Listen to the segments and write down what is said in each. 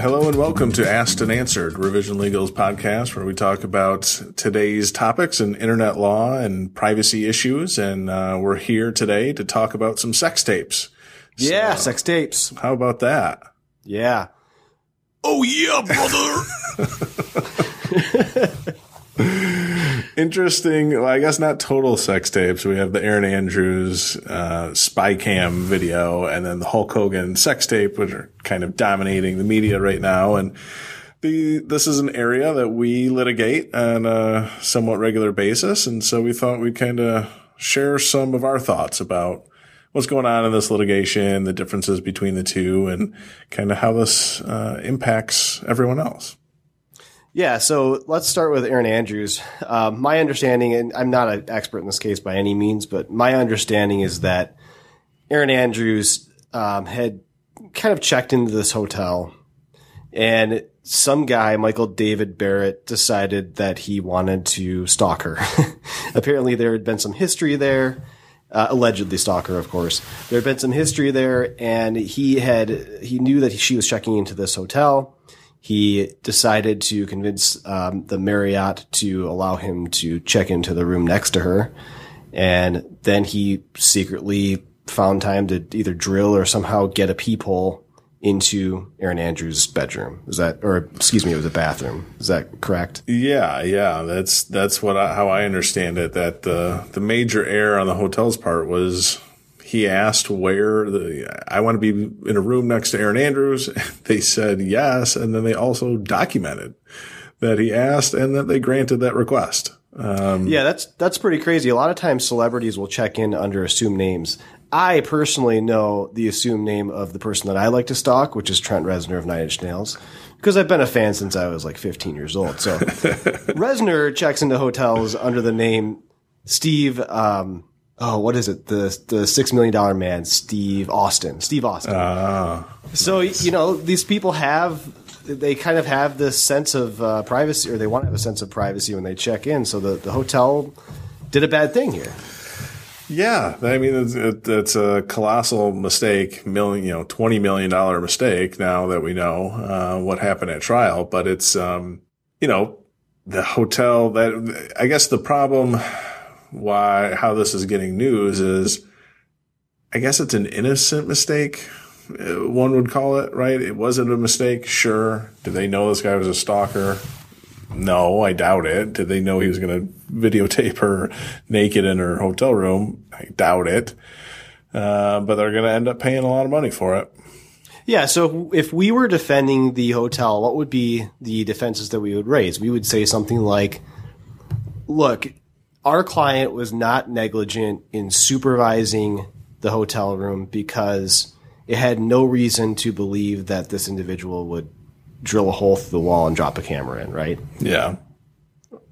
Hello and welcome to Asked and Answered, Revision Legal's podcast, where we talk about today's topics in internet law and privacy issues. And uh, we're here today to talk about some sex tapes. Yeah, sex tapes. How about that? Yeah. Oh yeah, brother. Interesting. Well, I guess not total sex tapes. We have the Erin Andrews uh, spy cam video, and then the Hulk Hogan sex tape, which are kind of dominating the media right now. And the this is an area that we litigate on a somewhat regular basis, and so we thought we'd kind of share some of our thoughts about what's going on in this litigation, the differences between the two, and kind of how this uh, impacts everyone else. Yeah, so let's start with Erin Andrews. Uh, my understanding, and I'm not an expert in this case by any means, but my understanding is that Erin Andrews um, had kind of checked into this hotel, and some guy, Michael David Barrett, decided that he wanted to stalk her. Apparently, there had been some history there. Uh, allegedly stalker, of course. There had been some history there, and he had he knew that she was checking into this hotel he decided to convince um, the Marriott to allow him to check into the room next to her. And then he secretly found time to either drill or somehow get a peephole into Erin Andrews' bedroom. Is that, or excuse me, it was a bathroom. Is that correct? Yeah, yeah. That's that's what I, how I understand it. That the the major error on the hotel's part was he asked where the I want to be in a room next to Erin Andrews. They said yes, and then they also documented that he asked and that they granted that request. Um, yeah, that's that's pretty crazy. A lot of times, celebrities will check in under assumed names. I personally know the assumed name of the person that I like to stalk, which is Trent Reznor of Nine Inch Nails, because I've been a fan since I was like 15 years old. So Reznor checks into hotels under the name Steve. Um, oh, what is it? The the six million dollar man, Steve Austin. Steve Austin. Uh, so nice. you know these people have they kind of have this sense of uh, privacy, or they want to have a sense of privacy when they check in. So the the hotel did a bad thing here. Yeah, I mean it's, it, it's a colossal mistake, million, you know, twenty million dollar mistake. Now that we know uh, what happened at trial, but it's um, you know the hotel that I guess the problem why how this is getting news is I guess it's an innocent mistake. Uh, one would call it, right? It wasn't a mistake. Sure. Did they know this guy was a stalker? No, I doubt it. Did they know he was going to videotape her naked in her hotel room? I doubt it. Uh, but they're going to end up paying a lot of money for it. Yeah. So if we were defending the hotel, what would be the defenses that we would raise? We would say something like, look, our client was not negligent in supervising the hotel room because it had no reason to believe that this individual would drill a hole through the wall and drop a camera in, right? Yeah.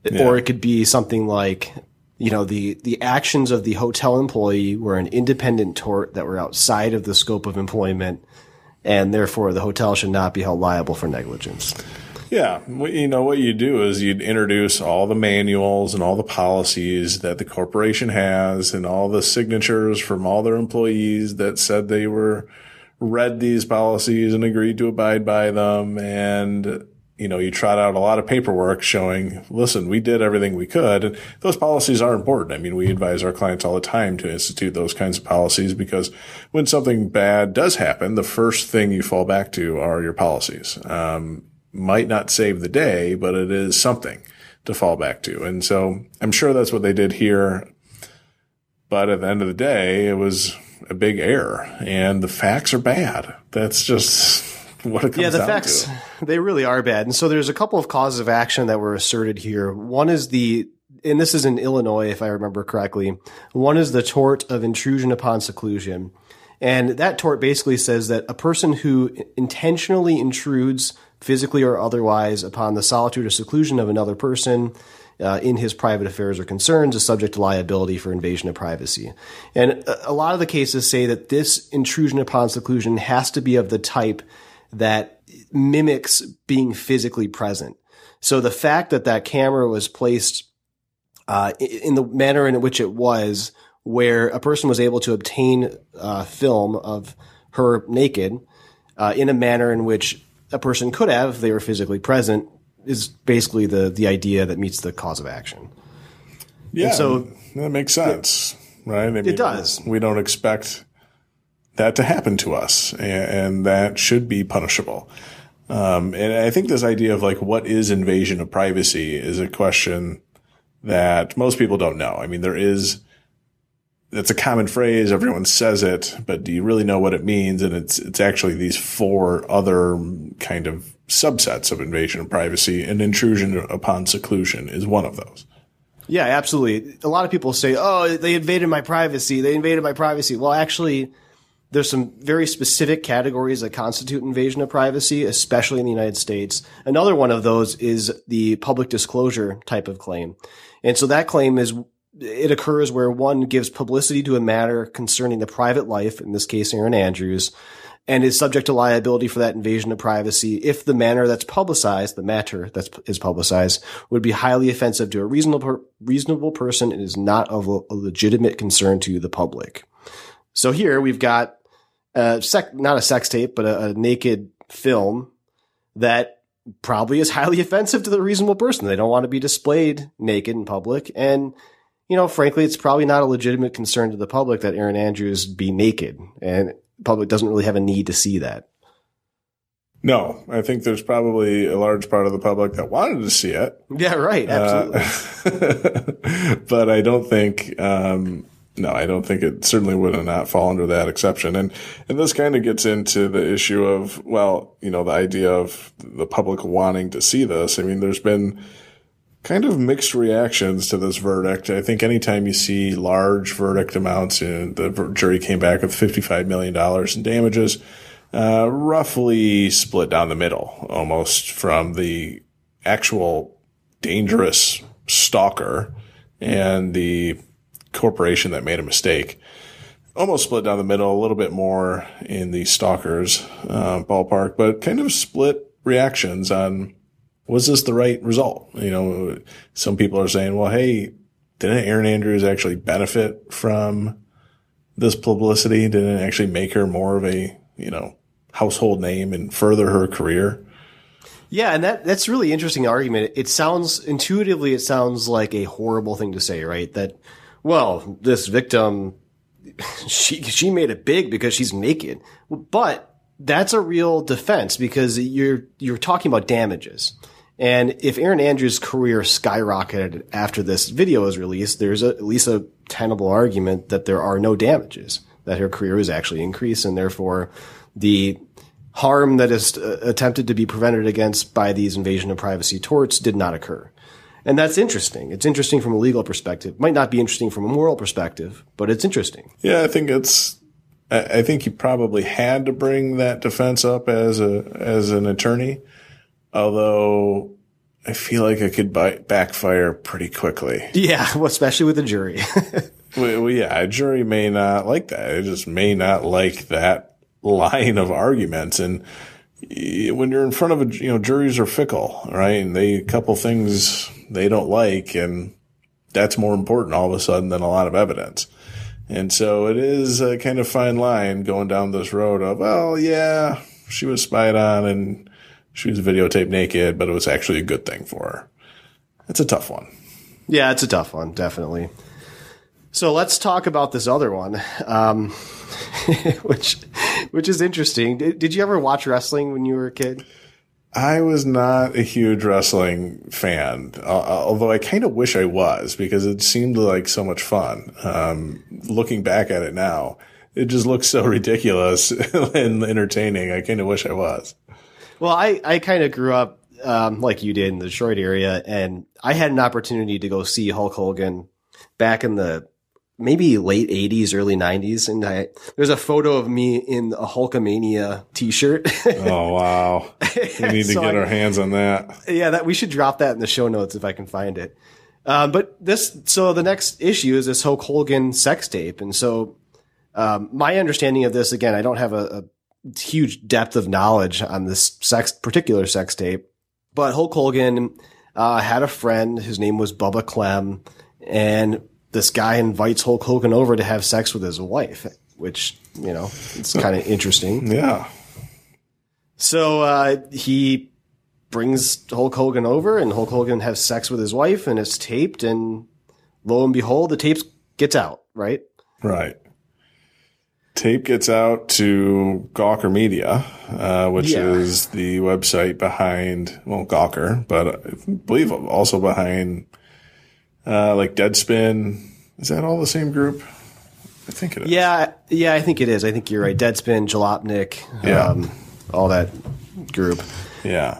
yeah. Or it could be something like, you know, the, the actions of the hotel employee were an independent tort that were outside of the scope of employment, and therefore the hotel should not be held liable for negligence. Yeah. You know, what you do is you'd introduce all the manuals and all the policies that the corporation has and all the signatures from all their employees that said they were read these policies and agreed to abide by them. And, you know, you trot out a lot of paperwork showing, listen, we did everything we could. And those policies are important. I mean, we advise our clients all the time to institute those kinds of policies because when something bad does happen, the first thing you fall back to are your policies. Um, might not save the day, but it is something to fall back to. And so I'm sure that's what they did here. But at the end of the day, it was a big error and the facts are bad. That's just what it comes yeah, the facts, to. They really are bad. And so there's a couple of causes of action that were asserted here. One is the, and this is in Illinois, if I remember correctly. One is the tort of intrusion upon seclusion. And that tort basically says that a person who intentionally intrudes physically or otherwise, upon the solitude or seclusion of another person uh, in his private affairs or concerns is subject to liability for invasion of privacy. And a, a lot of the cases say that this intrusion upon seclusion has to be of the type that mimics being physically present. So the fact that that camera was placed uh, in the manner in which it was, where a person was able to obtain uh, film of her naked uh, in a manner in which a person could have if they were physically present is basically the the idea that meets the cause of action. Yeah, so- that makes sense, right? I mean, It does. We don't expect that to happen to us, and, and that should be punishable. Um, and I think this idea of like what is invasion of privacy is a question that most people don't know. I mean, there is it's a common phrase, everyone says it, but do you really know what it means? And it's it's actually these four other kind of subsets of invasion of privacy, and intrusion upon seclusion is one of those. Yeah, absolutely. A lot of people say, "Oh, they invaded my privacy. They invaded my privacy." Well, actually, there's some very specific categories that constitute invasion of privacy, especially in the United States. Another one of those is the public disclosure type of claim. And so that claim is it occurs where one gives publicity to a matter concerning the private life, in this case Erin Andrews, and is subject to liability for that invasion of privacy if the manner that's publicized, the matter that is publicized, would be highly offensive to a reasonable reasonable person and is not of a legitimate concern to the public. So here we've got a sec, not a sex tape, but a, a naked film that probably is highly offensive to the reasonable person. They don't want to be displayed naked in public. And, you know, frankly, it's probably not a legitimate concern to the public that Erin Andrews be naked. And the public doesn't really have a need to see that. No, I think there's probably a large part of the public that wanted to see it. Yeah, right. Absolutely. Uh, but I don't think, um, no, I don't think it certainly would have not fall under that exception. And, and this kind of gets into the issue of, well, you know, the idea of the public wanting to see this. I mean, there's been kind of mixed reactions to this verdict. I think anytime you see large verdict amounts, and the jury came back with $55 million in damages, uh, roughly split down the middle almost from the actual dangerous stalker and the corporation that made a mistake. Almost split down the middle, a little bit more in the stalkers uh, ballpark, but kind of split reactions on was this the right result? You know, some people are saying, well, hey, didn't Erin Andrews actually benefit from this publicity? Didn't it actually make her more of a, you know, household name and further her career? Yeah, and that that's really interesting argument. It sounds intuitively it sounds like a horrible thing to say, right? That well, this victim she she made it big because she's naked. But that's a real defense because you're you're talking about damages. And if Erin Andrews' career skyrocketed after this video was released, there's a, at least a tenable argument that there are no damages, that her career is actually increased, and therefore the harm that is uh, attempted to be prevented against by these invasion of privacy torts did not occur. And that's interesting. It's interesting from a legal perspective. Might not be interesting from a moral perspective, but it's interesting. Yeah, I think it's. I think he probably had to bring that defense up as a as an attorney, although I feel like it could backfire pretty quickly. Yeah, well, especially with a jury. well, yeah, a jury may not like that. It just may not like that line of arguments. And when you're in front of a, you know, juries are fickle, right? And they, a couple things they don't like, and that's more important all of a sudden than a lot of evidence. And so it is a kind of fine line going down this road of, well, yeah, she was spied on and she was videotaped naked, but it was actually a good thing for her. It's a tough one. Yeah, it's a tough one, definitely. So let's talk about this other one, um, which which is interesting. Did, did you ever watch wrestling when you were a kid? I was not a huge wrestling fan, uh, although I kind of wish I was because it seemed like so much fun. Um, looking back at it now, it just looks so ridiculous and entertaining. I kind of wish I was. Well, I, I kind of grew up um, like you did in the Detroit area, and I had an opportunity to go see Hulk Hogan back in the maybe late 80s, early 90s. And I, there's a photo of me in a Hulkamania t-shirt. oh, wow. We need to so get I, our hands on that. Yeah, that we should drop that in the show notes if I can find it. Um, but this, so the next issue is this Hulk Hogan sex tape. And so, um, my understanding of this, again, I don't have a, a huge depth of knowledge on this sex, particular sex tape, but Hulk Hogan, uh, had a friend. His name was Bubba Clem and this guy invites Hulk Hogan over to have sex with his wife, which, you know, it's kind of interesting. Yeah. So uh, he brings Hulk Hogan over, and Hulk Hogan has sex with his wife, and it's taped. And lo and behold, the tape gets out. Right. Right. Tape gets out to Gawker Media, uh, which Yeah. is the website behind, well, Gawker, but I believe also behind, uh, like Deadspin. Is that all the same group? I think it is. Yeah, yeah, I think it is. I think you're right. Deadspin, Jalopnik, Yeah. um, all that group. Yeah.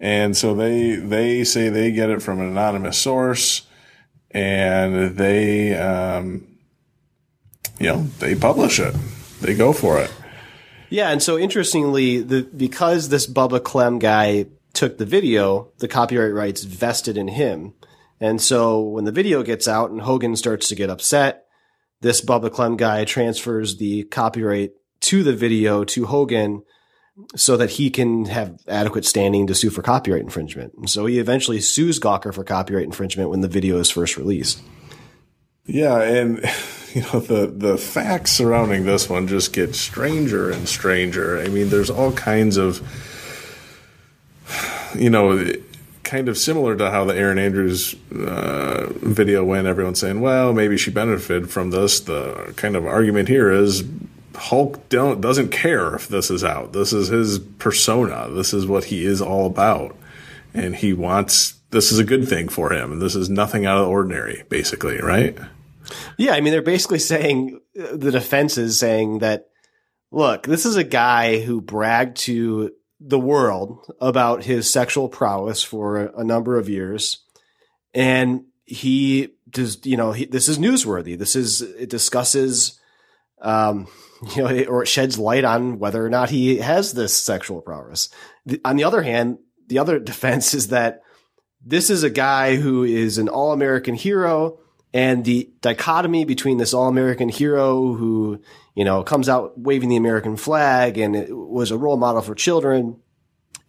And so they they say they get it from an anonymous source and they um you know, they publish it. They go for it. Yeah, and so interestingly, the because this Bubba Clem guy took the video, the copyright rights vested in him. And so when the video gets out and Hogan starts to get upset, this Bubba Clem guy transfers the copyright to the video to Hogan so that he can have adequate standing to sue for copyright infringement. And so he eventually sues Gawker for copyright infringement when the video is first released. Yeah, and you know the the facts surrounding this one just get stranger and stranger. I mean, there's all kinds of you know kind of similar to how the Erin Andrews uh, video went. Everyone's saying, "Well, maybe she benefited from this." The kind of argument here is Hulk don't doesn't care if this is out. This is his persona. This is what he is all about, and he wants. This is a good thing for him, and this is nothing out of the ordinary, basically, right? Yeah, I mean, they're basically saying the defense is saying that, look, this is a guy who bragged to the world about his sexual prowess for a, a number of years, and he does, you know, he, this is newsworthy. This is it discusses, um, you know, it, or it sheds light on whether or not he has this sexual prowess. The, on the other hand, the other defense is that this is a guy who is an all American hero and the dichotomy between this all-American hero who, you know, comes out waving the American flag and it was a role model for children,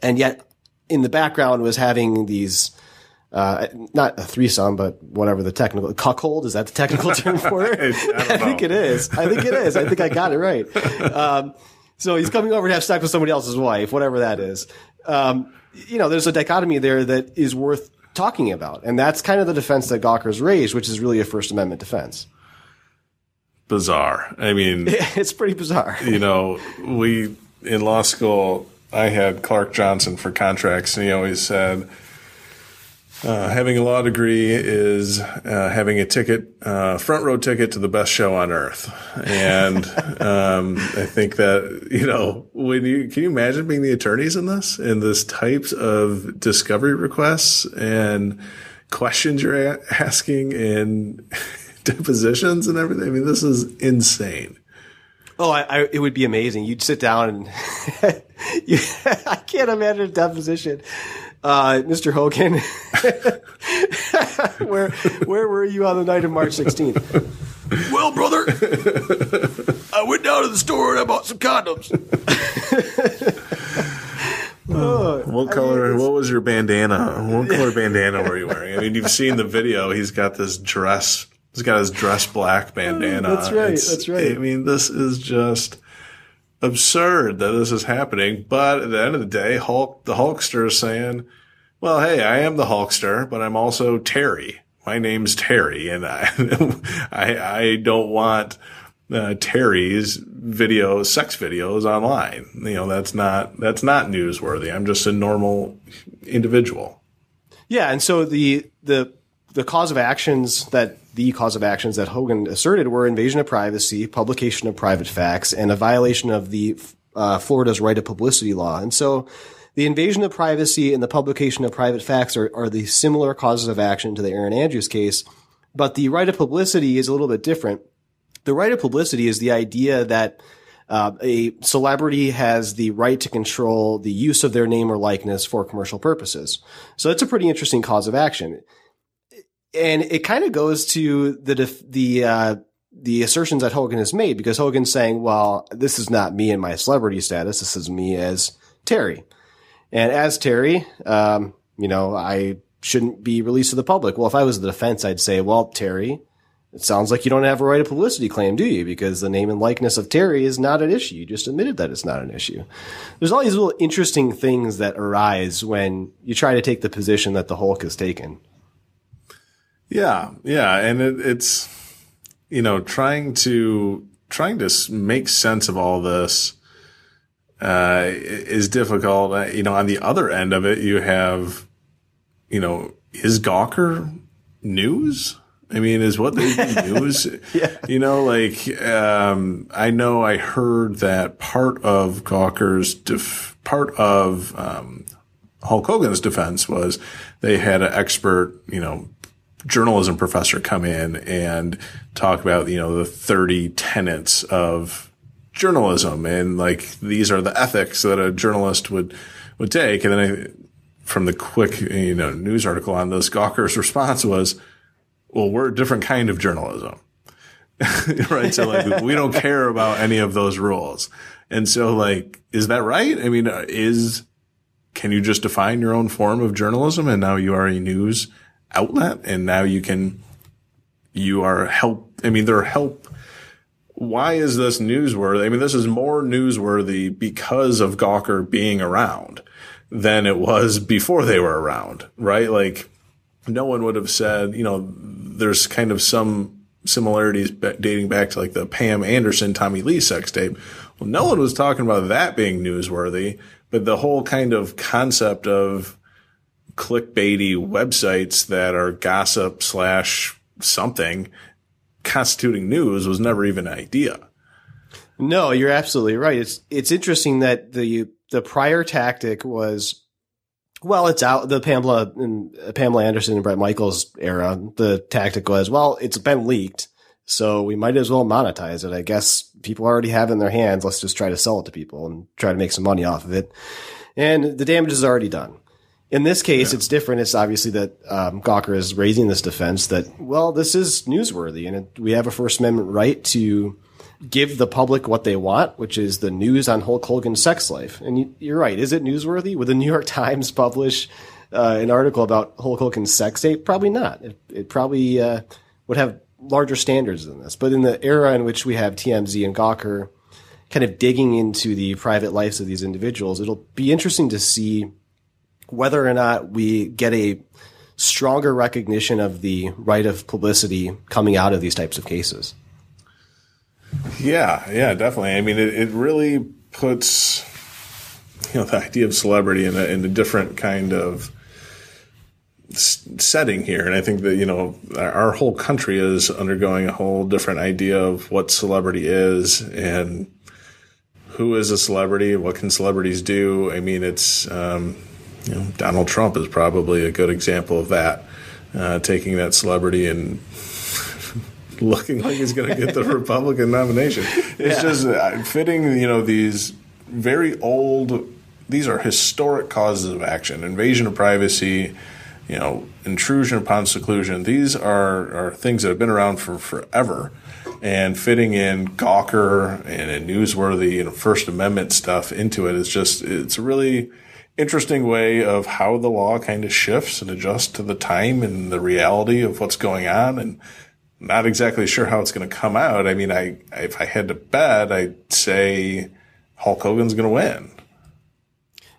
and yet in the background was having these, uh, not a threesome, but whatever the technical cuckold is that the technical term for it? I don't think it is. I think it is. I think I got it right. Um, so he's coming over to have sex with somebody else's wife, whatever that is. Um, you know, there's a dichotomy there that is worth talking about. And that's kind of the defense that Gawker's raised, which is really a First Amendment defense. Bizarre. I mean, It's pretty bizarre. you know, we in law school, I had Clark Johnson for contracts, and he always said, uh, having a law degree is uh, having a ticket, uh, front row ticket to the best show on earth. And um, I think that you know, when you can you imagine being the attorneys in this, in this types of discovery requests and questions you're a- asking and depositions and everything. I mean, this is insane. Oh, I, I, it would be amazing. You'd sit down and you, I can't imagine a deposition. Uh, Mr. Hogan, where where were you on the night of March 16th? well, brother, I went down to the store and I bought some condoms. Oh, What color? what was your bandana? What color bandana were you wearing? I mean, you've seen the video. He's got this dress. He's got his dress black bandana. That's right, It's- that's right. I mean, this is just absurd that this is happening. But at the end of the day, Hulk, the Hulkster is saying, "Well, hey, I am the Hulkster, but I'm also Terry. My name's Terry, and I, I, I don't want." Uh, Terry's videos, sex videos online. You know, that's not, that's not newsworthy. I'm just a normal individual. Yeah, and so the the the cause of actions that the cause of actions that Hogan asserted were invasion of privacy, publication of private facts, and a violation of the uh, Florida's right of publicity law. And so, the invasion of privacy and the publication of private facts are, are the similar causes of action to the Erin Andrews case, but the right of publicity is a little bit different. The right of publicity is the idea that uh, a celebrity has the right to control the use of their name or likeness for commercial purposes. So that's a pretty interesting cause of action, and it kind of goes to the def- the uh, the assertions that Hogan has made because Hogan's saying, "Well, this is not me in my celebrity status. This is me as Terry, and as Terry, um, you know, I shouldn't be released to the public." Well, if I was the defense, I'd say, "Well, Terry." it sounds like you don't have a right of publicity claim, do you? Because the name and likeness of Terry is not an issue. You just admitted that it's not an issue. There's all these little interesting things that arise when you try to take the position that the Hulk has taken. Yeah, yeah, and it, it's you know trying to trying to make sense of all this uh, is difficult. Uh, you know, on the other end of it, you have you know is Gawker news? I mean, is what they do news? yeah. You know, like, um, I know I heard that part of Gawker's, def- part of, um, Hulk Hogan's defense was they had an expert, you know, journalism professor come in and talk about, you know, the 30 tenets of journalism and like these are the ethics that a journalist would, would take. And then I, from the quick, you know, news article on this, Gawker's response was, well, we're a different kind of journalism. right. So like, we don't care about any of those rules. And so like, is that right? I mean, is, can you just define your own form of journalism and now you are a news outlet and now you can, you are help. I mean, there are help. Why is this newsworthy? I mean, this is more newsworthy because of Gawker being around than it was before they were around, right? Like, no one would have said, you know, there's kind of some similarities dating back to like the Pam Anderson, Tommy Lee sex tape. Well, no one was talking about that being newsworthy, but the whole kind of concept of clickbaity websites that are gossip slash something constituting news was never even an idea. No, you're absolutely right. It's it's interesting that the the prior tactic was well, it's out the Pamela and Pamela Anderson and Bret Michaels era. The tactic was, well, it's been leaked, so we might as well monetize it. I guess people already have it in their hands. Let's just try to sell it to people and try to make some money off of it. And the damage is already done. In this case, yeah. it's different. It's obviously that um, Gawker is raising this defense that, well, this is newsworthy, and it, we have a First Amendment right to give the public what they want, which is the news on Hulk Hogan's sex life. And you, are right. Is it newsworthy? Would the New York Times publish uh, an article about Hulk Hogan's sex tape? Probably not. It, it probably uh, would have larger standards than this. But in the era in which we have TMZ and Gawker kind of digging into the private lives of these individuals, it'll be interesting to see whether or not we get a stronger recognition of the right of publicity coming out of these types of cases. Yeah, yeah, definitely. I mean, it, it really puts you know the idea of celebrity in a, in a different kind of setting here, and I think that you know our whole country is undergoing a whole different idea of what celebrity is and who is a celebrity, what can celebrities do. I mean, it's um, you know Donald Trump is probably a good example of that, uh, taking that celebrity and looking like he's going to get the Republican nomination. It's yeah. just uh, fitting, you know, these very old, these are historic causes of action, invasion of privacy, you know, intrusion upon seclusion. These are, are things that have been around for forever. And fitting in Gawker and newsworthy and First Amendment stuff into it is just, it's really interesting way of how the law kind of shifts and adjusts to the time and the reality of what's going on. And not exactly sure how it's going to come out. I mean, I if I had to bet, I'd say Hulk Hogan's going to win.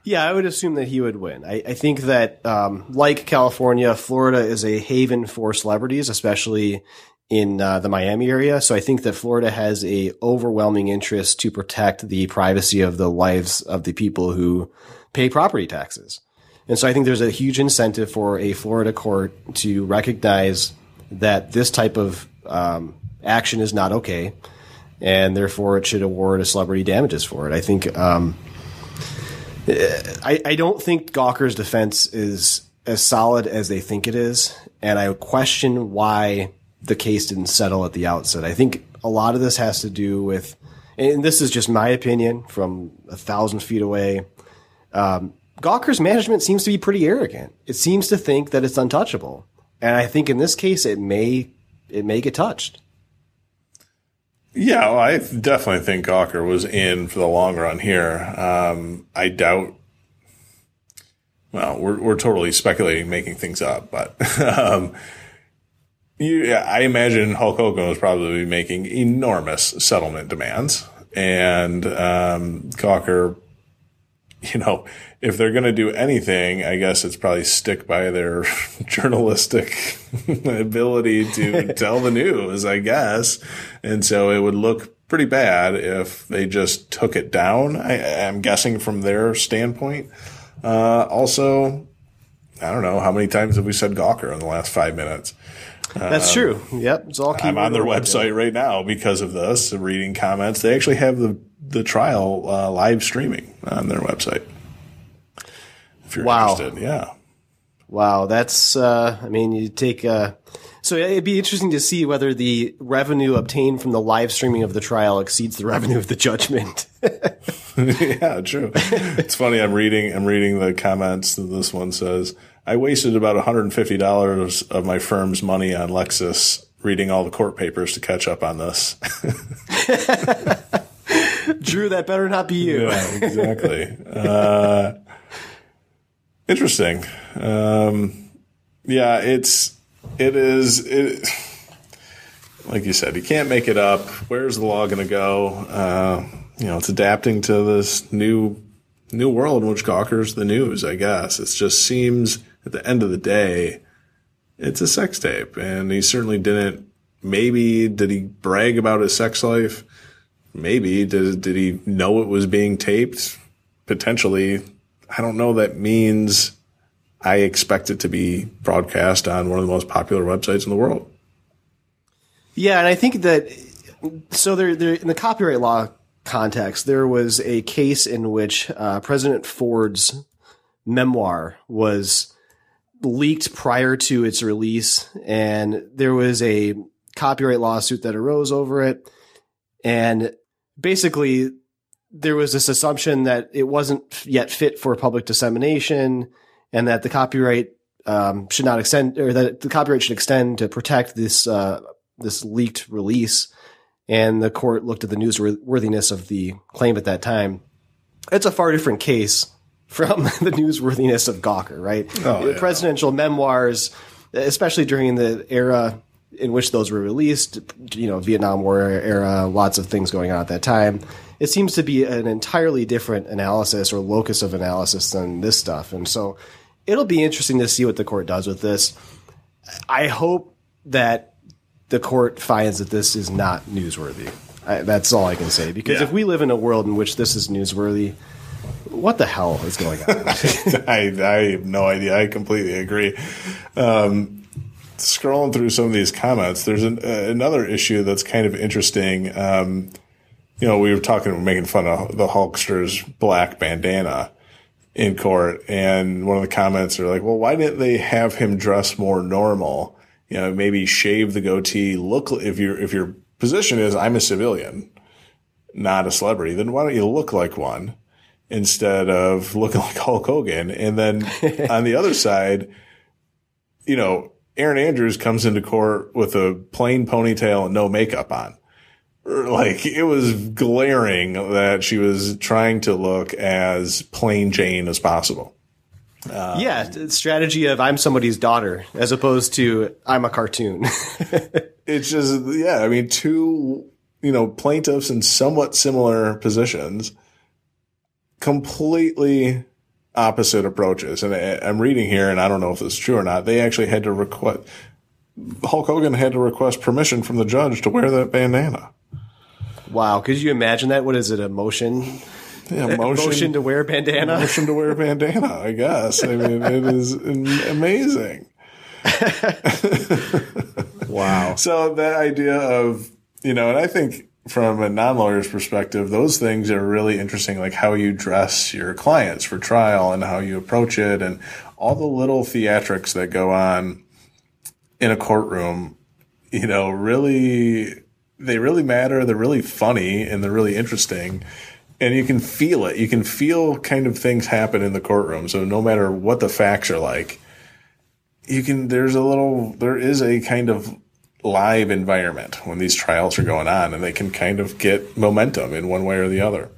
Yeah, I would assume that he would win. I, I think that, um, like California, Florida is a haven for celebrities, especially in uh, the Miami area. So I think that Florida has a overwhelming interest to protect the privacy of the lives of the people who pay property taxes. And so I think there's a huge incentive for a Florida court to recognize that this type of um, action is not okay, and therefore it should award a celebrity damages for it. I think um, I, I don't think Gawker's defense is as solid as they think it is, and I question why the case didn't settle at the outset. I think a lot of this has to do with, and this is just my opinion from a thousand feet away. Um, Gawker's management seems to be pretty arrogant. It seems to think that it's untouchable. And I think in this case, it may it may get touched. Yeah, well, I definitely think Gawker was in for the long run here. Um, I doubt. Well, we're we're totally speculating, making things up, but um, you, I imagine Hulk Hogan was probably making enormous settlement demands, and um, Gawker, you know, if they're going to do anything, I guess it's probably stick by their journalistic ability to tell the news, I guess, and so it would look pretty bad if they just took it down. I, am guessing from their standpoint. Uh, also, I don't know how many times have we said Gawker in the last five minutes. That's um, true. Yep, it's all. I'm on their website right now because of this. Reading comments, they actually have the the trial uh, live streaming on their website. If you're wow. interested, yeah. Wow, that's. Uh, I mean, you take. Uh, so it'd be interesting to see whether the revenue obtained from the live streaming of the trial exceeds the revenue of the judgment. yeah, true. It's funny. I'm reading. I'm reading the comments. that This one says, "I wasted about 150 dollars of my firm's money on Lexis reading all the court papers to catch up on this." Drew, that better not be you. yeah, exactly. Uh, interesting. Um, yeah, it's it is it like you said, you can't make it up. Where's the law going to go? Uh, you know, it's adapting to this new new world in which Gawker's the news. I guess it just seems at the end of the day, it's a sex tape, and he certainly didn't. Maybe did he brag about his sex life? Maybe did did he know it was being taped? Potentially, I don't know. That means I expect it to be broadcast on one of the most popular websites in the world. Yeah, and I think that so there, there in the copyright law context, there was a case in which uh, President Ford's memoir was leaked prior to its release, and there was a copyright lawsuit that arose over it, and basically there was this assumption that it wasn't yet fit for public dissemination and that the copyright um, should not extend, or that the copyright should extend to protect this uh, this leaked release. And the court looked at the newsworthiness of the claim at that time. It's a far different case from the newsworthiness of Gawker, right? Oh, yeah. Presidential memoirs, especially during the era in which those were released, you know, Vietnam War era, lots of things going on at that time. It seems to be an entirely different analysis or locus of analysis than this stuff. And so it'll be interesting to see what the court does with this. I hope that the court finds that this is not newsworthy. I, that's all I can say. Because yeah. if we live in a world in which this is newsworthy, what the hell is going on? I, I have no idea. I completely agree. Um, scrolling through some of these comments, there's an, uh, another issue that's kind of interesting. Um, you know, we were talking, making fun of the Hulkster's black bandana in court. And one of the comments are like, well, why didn't they have him dress more normal? You know, maybe shave the goatee, look, if your, if your position is I'm a civilian, not a celebrity, then why don't you look like one instead of looking like Hulk Hogan? And then on the other side, you know, Erin Andrews comes into court with a plain ponytail and no makeup on like it was glaring that she was trying to look as plain Jane as possible. Uh, yeah, strategy of I'm somebody's daughter as opposed to I'm a cartoon. it's just yeah, I mean two you know plaintiffs in somewhat similar positions, completely opposite approaches. And I, I'm reading here, and I don't know if it's true or not. They actually had to request Hulk Hogan had to request permission from the judge to wear that bandana. Wow, could you imagine that? What is it? A motion? Yeah, motion, motion to wear a bandana. Motion to wear a bandana. I guess. I mean, it is amazing. wow. So that idea of you know, and I think from a non-lawyer's perspective, those things are really interesting, like how you dress your clients for trial and how you approach it, and all the little theatrics that go on in a courtroom. You know, really they really matter. They're really funny and they're really interesting. And you can feel it. You can feel kind of things happen in the courtroom. So no matter what the facts are like, you can, there's a little, there is a kind of live environment when these trials are going on and they can kind of get momentum in one way or the other.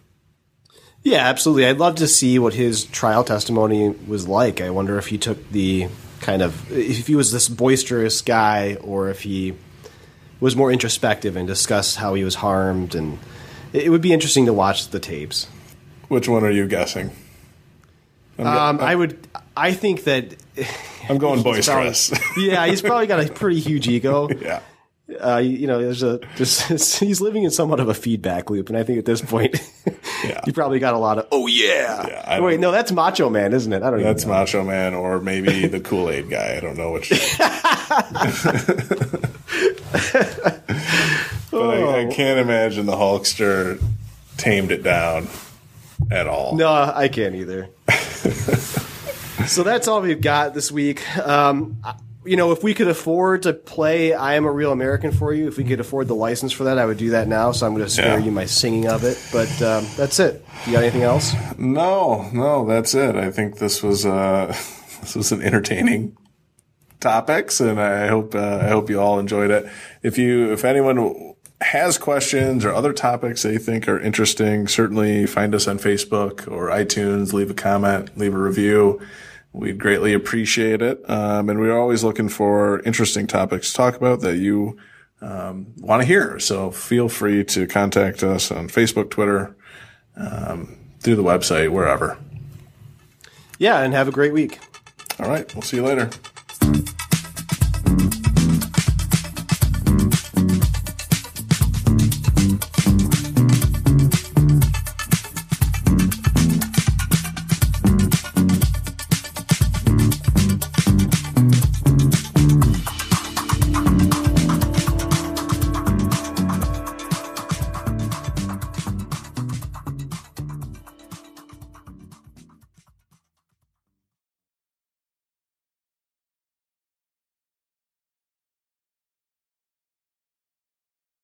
Yeah, absolutely. I'd love to see what his trial testimony was like. I wonder if he took the kind of if he was this boisterous guy or if he was more introspective and discuss how he was harmed and it would be interesting to watch the tapes. Which one are you guessing? Um, I would. I think that. I'm going boisterous. yeah, he's probably got a pretty huge ego. yeah. Uh, you know, there's a just he's living in somewhat of a feedback loop, and I think at this point, Yeah. you probably got a lot of oh yeah. Yeah, Wait, no, that's Macho Man, isn't it? I don't That's even know. That's Macho Man or maybe the Kool Aid guy. I don't know which. but I, I can't imagine the Hulkster tamed it down at all. No, I can't either. So that's all we've got this week. Um, you know, if we could afford to play "I Am a Real American" for you, if we could afford the license for that, I would do that now. So I'm going to spare Yeah. you my singing of it. But um, that's it. Do you got anything else? No, no, that's it. I think this was uh, this was an entertaining topics, and I hope uh, I hope you all enjoyed it. If you if anyone has questions or other topics they think are interesting, certainly find us on Facebook or iTunes. Leave a comment, leave a review. We'd greatly appreciate it. Um, and we're always looking for interesting topics to talk about that you um, want to hear. So feel free to contact us on Facebook, Twitter, um, through the website, wherever. Yeah, and have a great week. All right. We'll see you later.